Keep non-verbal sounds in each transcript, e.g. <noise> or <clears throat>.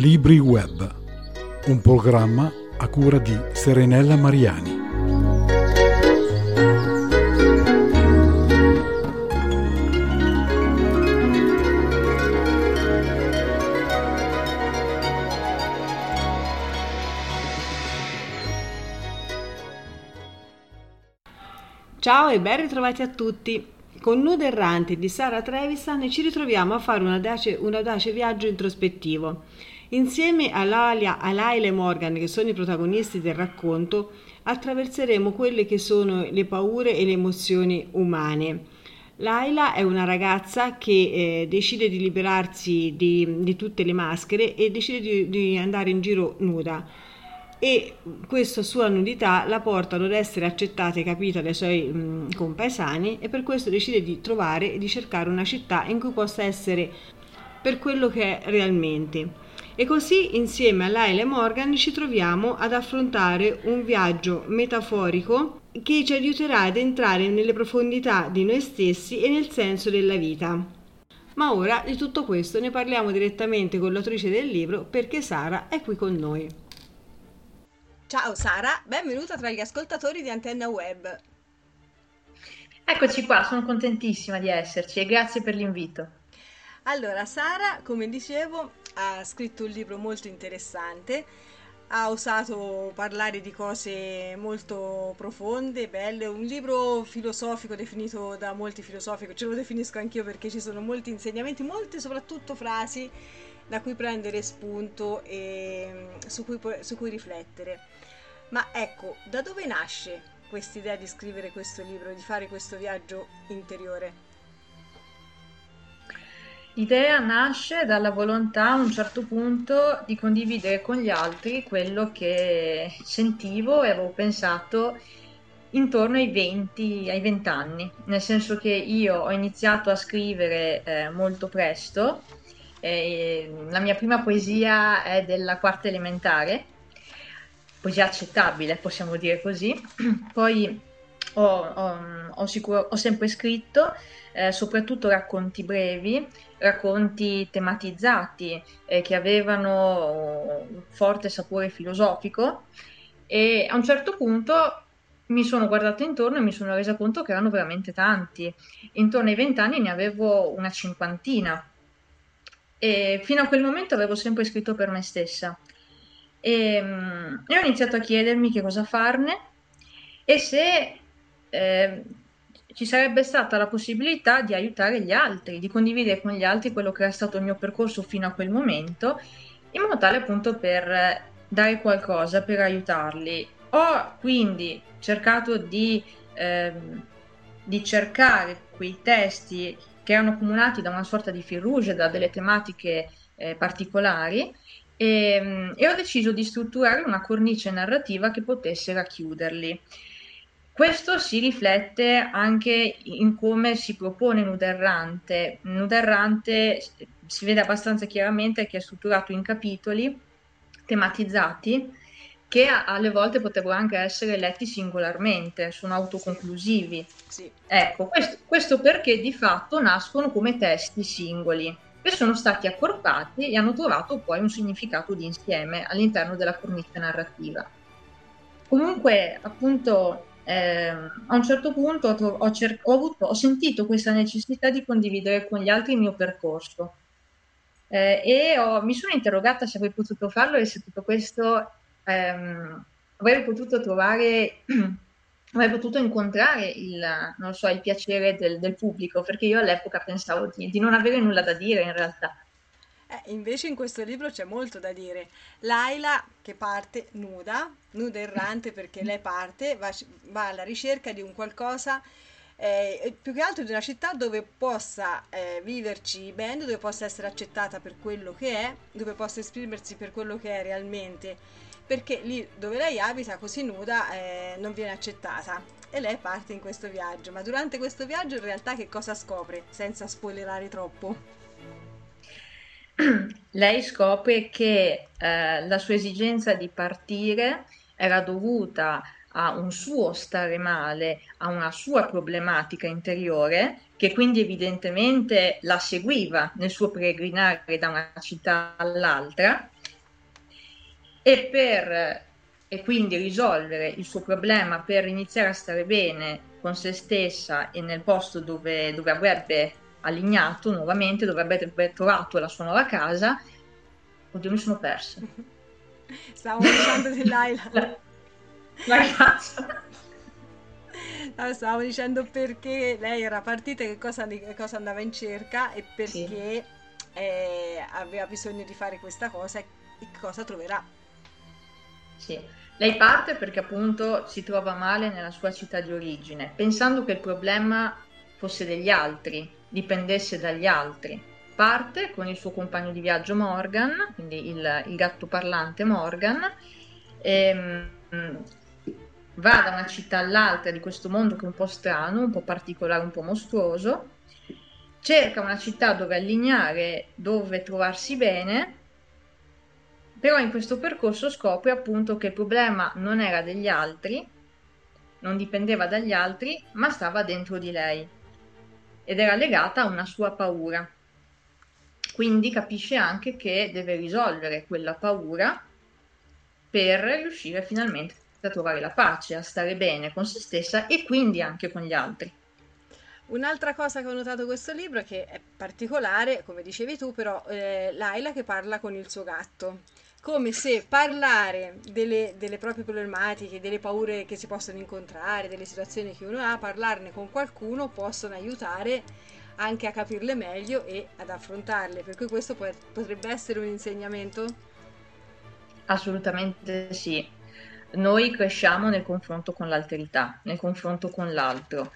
Libri Web, un programma a cura di Serenella Mariani. Ciao e ben ritrovati a tutti. Con Nude Erranti di Sara Trevisan ci ritroviamo a fare un audace, un audace viaggio introspettivo. Insieme a Laila, a Laila e Morgan, che sono i protagonisti del racconto, attraverseremo quelle che sono le paure e le emozioni umane. Laila è una ragazza che eh, decide di liberarsi di, di, tutte le maschere e decide di, di andare in giro nuda e questa sua nudità la portano ad essere accettata e capita dai suoi mh, compaesani e per questo decide di trovare e di cercare una città in cui possa essere per quello che è realmente. E così insieme a Laila e Morgan ci troviamo ad affrontare un viaggio metaforico che ci aiuterà ad entrare nelle profondità di noi stessi e nel senso della vita. Ma ora di tutto questo ne parliamo direttamente con l'autrice del libro perché Sara è qui con noi. Ciao Sara, benvenuta tra gli ascoltatori di Antenna Web. Eccoci qua, sono contentissima di esserci e grazie per l'invito. Allora, Sara, come dicevo, ha scritto un libro molto interessante, ha osato parlare di cose molto profonde, belle, un libro filosofico definito da molti filosofi, ce lo definisco anch'io perché ci sono molti insegnamenti, molte soprattutto frasi da cui prendere spunto e su cui, su cui riflettere. Ma ecco, da dove nasce questa idea di scrivere questo libro, di fare questo viaggio interiore? L'idea nasce dalla volontà a un certo punto di condividere con gli altri quello che sentivo e avevo pensato intorno ai 20, ai 20 anni, nel senso che io ho iniziato a scrivere eh, molto presto, eh, la mia prima poesia è della quarta elementare poesia accettabile, possiamo dire così. <clears throat> Poi ho, ho, ho, sicuro, ho sempre scritto eh, soprattutto racconti brevi, racconti tematizzati eh, che avevano un forte sapore filosofico e a un certo punto mi sono guardata intorno e mi sono resa conto che erano veramente tanti. Intorno ai vent'anni ne avevo una cinquantina e fino a quel momento avevo sempre scritto per me stessa. E, ehm, e ho iniziato a chiedermi che cosa farne e se eh, ci sarebbe stata la possibilità di aiutare gli altri, di condividere con gli altri quello che era stato il mio percorso fino a quel momento, in modo tale appunto per dare qualcosa, per aiutarli. Ho quindi cercato di, eh, di cercare quei testi che erano accomunati da una sorta di fil rouge, da delle tematiche eh, particolari, e, ehm, e ho deciso di strutturare una cornice narrativa che potesse racchiuderli. Questo si riflette anche in come si propone Nuderrante. Nuderrante si vede abbastanza chiaramente che è strutturato in capitoli tematizzati che alle volte potrebbero anche essere letti singolarmente, sono autoconclusivi. Sì. Ecco, questo, questo perché di fatto nascono come testi singoli che sono stati accorpati e hanno trovato poi un significato di insieme all'interno della cornice narrativa. Comunque, appunto, eh, a un certo punto ho, cer- ho, avuto, ho, sentito questa necessità di condividere con gli altri il mio percorso eh, e ho, mi sono interrogata se avrei potuto farlo e se tutto questo ehm, avrei potuto trovare <clears throat> avrei potuto incontrare il, so, il piacere del, del, pubblico, perché io all'epoca pensavo di, di, non avere nulla da dire in realtà. Eh, invece in questo libro c'è molto da dire. Laila che parte nuda, nuda errante perché lei parte, va, va alla ricerca di un qualcosa, eh, più che altro di una città dove possa eh, viverci bene, dove possa essere accettata per quello che è, dove possa esprimersi per quello che è realmente. Perché lì dove lei abita così nuda eh, non viene accettata. E lei parte in questo viaggio. Ma durante questo viaggio in realtà che cosa scopre? Senza spoilerare troppo lei scopre che eh, la sua esigenza di partire era dovuta a un suo stare male, a una sua problematica interiore che quindi evidentemente la seguiva nel suo peregrinare da una città all'altra. E, per, e quindi risolvere il suo problema per iniziare a stare bene con se stessa e nel posto dove, dove avrebbe allignato nuovamente, dove avrebbe trovato la sua nuova casa, oddio mi sono persa. <laughs> Stavo parlando di Laila. <laughs> La, la ragazza. No, stavo dicendo perché lei era partita che cosa, che cosa andava in cerca e perché sì. eh, aveva bisogno di fare questa cosa e cosa troverà. Sì, lei parte perché appunto si trova male nella sua città di origine, pensando che il problema fosse degli altri, dipendesse dagli altri. Parte con il suo compagno di viaggio Morgan, quindi il, il gatto parlante Morgan, e, ehm, va da una città all'altra di questo mondo che è un po' strano, un po' particolare, un po' mostruoso, cerca una città dove allignare, dove trovarsi bene però in questo percorso scopre appunto che il problema non era degli altri, non dipendeva dagli altri, ma stava dentro di lei ed era legata a una sua paura. Quindi capisce anche che deve risolvere quella paura per riuscire finalmente a trovare la pace, a stare bene con se stessa e quindi anche con gli altri. Un'altra cosa che ho notato in questo libro che è particolare, come dicevi tu, però eh, Laila che parla con il suo gatto come se parlare delle, delle, proprie problematiche, delle paure che si possono incontrare, delle situazioni che uno ha, parlarne con qualcuno possono aiutare anche a capirle meglio e ad affrontarle. Per cui questo potrebbe essere un insegnamento? Assolutamente sì. Noi cresciamo nel confronto con l'alterità, nel confronto con l'altro.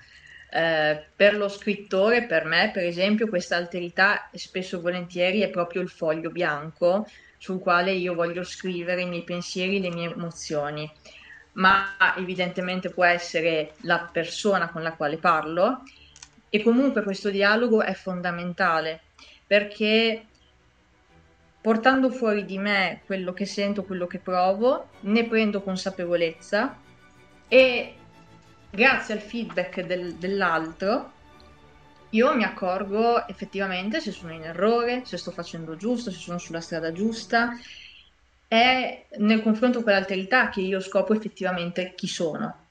Eh, per lo scrittore, per me, per esempio, questa alterità spesso e volentieri è proprio il foglio bianco sul quale io voglio scrivere i miei pensieri, le mie emozioni, ma evidentemente può essere la persona con la quale parlo e comunque questo dialogo è fondamentale perché portando fuori di me quello che sento, quello che provo, ne prendo consapevolezza e grazie al feedback del, dell'altro io mi accorgo effettivamente se sono in errore, se sto facendo giusto, se sono sulla strada giusta. È nel confronto con l'alterità che io scopro effettivamente chi sono.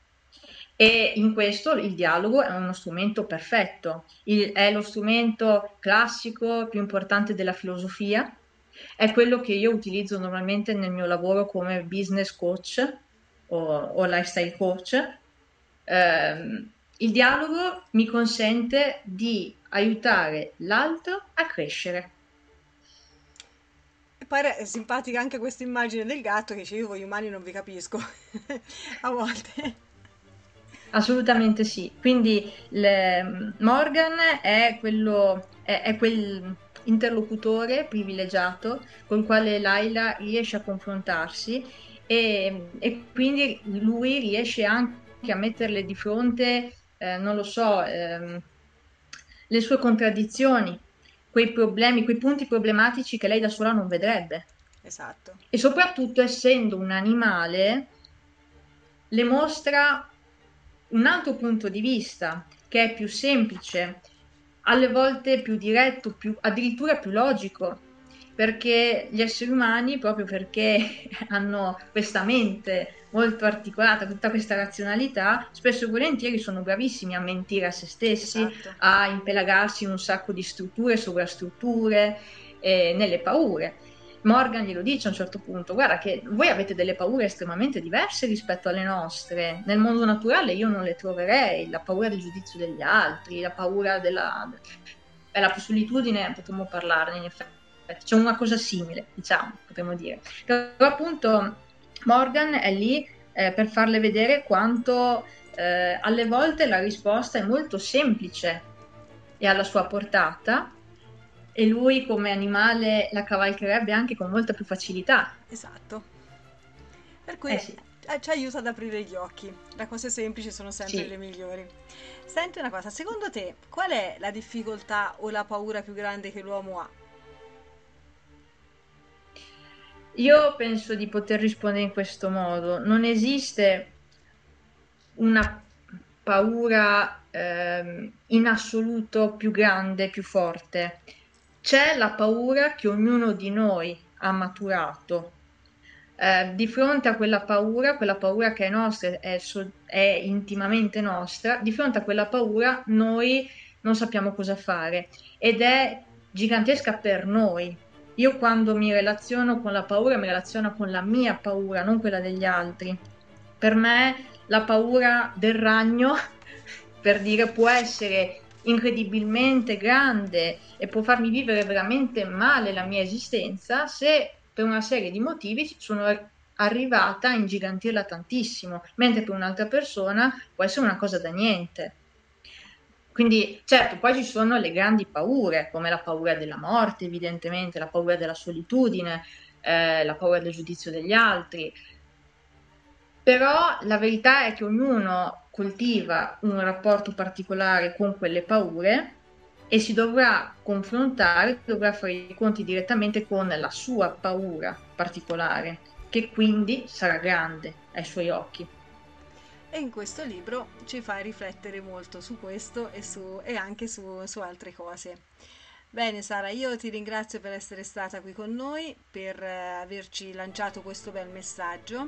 E in questo il dialogo è uno strumento perfetto, il, è lo strumento classico più importante della filosofia, è quello che io utilizzo normalmente nel mio lavoro come business coach o, o lifestyle coach. Eh, il dialogo mi consente di aiutare l'altro a crescere. E poi è simpatica anche questa immagine del gatto che dice io voi umani non vi capisco <laughs> a volte. Assolutamente sì. Quindi le, Morgan è, quello, è, è quel interlocutore privilegiato col quale Laila riesce a confrontarsi e, e quindi lui riesce anche a metterle di fronte eh, non lo so, ehm, le sue contraddizioni, quei problemi, quei punti problematici che lei da sola non vedrebbe. Esatto. E soprattutto essendo un animale, le mostra un altro punto di vista che è più semplice, alle volte più diretto, più, addirittura più logico perché gli esseri umani, proprio perché <laughs> hanno questa mente molto articolata, tutta questa razionalità, spesso e volentieri sono bravissimi a mentire a se stessi, esatto. a impelagarsi in un sacco di strutture, sovrastrutture, eh, nelle paure. Morgan glielo dice a un certo punto, guarda che voi avete delle paure estremamente diverse rispetto alle nostre, nel mondo naturale io non le troverei, la paura del giudizio degli altri, la paura della, della solitudine, potremmo parlarne in effetti c'è una cosa simile, diciamo, potremmo dire. Però appunto Morgan è lì eh, per farle vedere quanto eh, alle volte la risposta è molto semplice e alla sua portata e lui come animale la cavalcherebbe anche con molta più facilità. Esatto. Per cui eh sì. Eh, ci aiuta ad aprire gli occhi. Le cose semplici sono sempre sì. le migliori. Senti una cosa, secondo te qual è la difficoltà o la paura più grande che l'uomo ha? Io penso di poter rispondere in questo modo. Non esiste una paura eh, in assoluto più grande, più forte. C'è la paura che ognuno di noi ha maturato eh, di fronte a quella paura, quella paura che è nostra, è, so- è intimamente nostra, di fronte a quella paura noi non sappiamo cosa fare ed è gigantesca per noi. Io quando mi relaziono con la paura mi relaziono con la mia paura, non quella degli altri. Per me la paura del ragno, <laughs> per dire, può essere incredibilmente grande e può farmi vivere veramente male la mia esistenza se per una serie di motivi sono arrivata a ingigantirla tantissimo, mentre per un'altra persona può essere una cosa da niente. Quindi, certo, poi ci sono le grandi paure, come la paura della morte, evidentemente, la paura della solitudine, eh, la paura del giudizio degli altri. Però la verità è che ognuno coltiva un rapporto particolare con quelle paure e si dovrà confrontare, dovrà fare i conti direttamente con la sua paura particolare, che quindi sarà grande ai suoi occhi. E in questo libro ci fai riflettere molto su questo e, su, e anche su, su altre cose. Bene Sara, io ti ringrazio per essere stata qui con noi, per eh, averci lanciato questo bel messaggio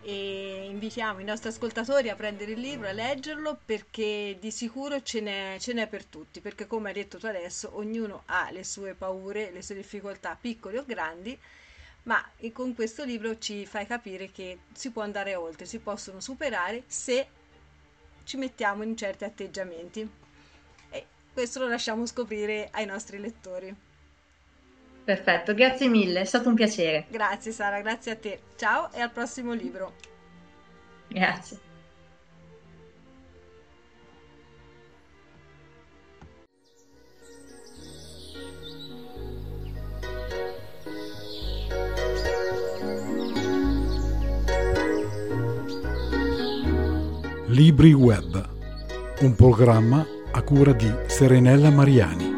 e invitiamo i nostri ascoltatori a prendere il libro, a leggerlo perché di sicuro ce n'è, ce n'è per tutti, perché come hai detto tu adesso ognuno ha le sue paure, le sue difficoltà piccole o grandi, ma con questo libro ci fai capire che si può andare oltre, si possono superare se ci mettiamo in certi atteggiamenti. E questo lo lasciamo scoprire ai nostri lettori. Perfetto, grazie mille, è stato un piacere. Grazie Sara, grazie a te. Ciao e al prossimo libro. Grazie. Libri Web, un programma a cura di Serenella Mariani.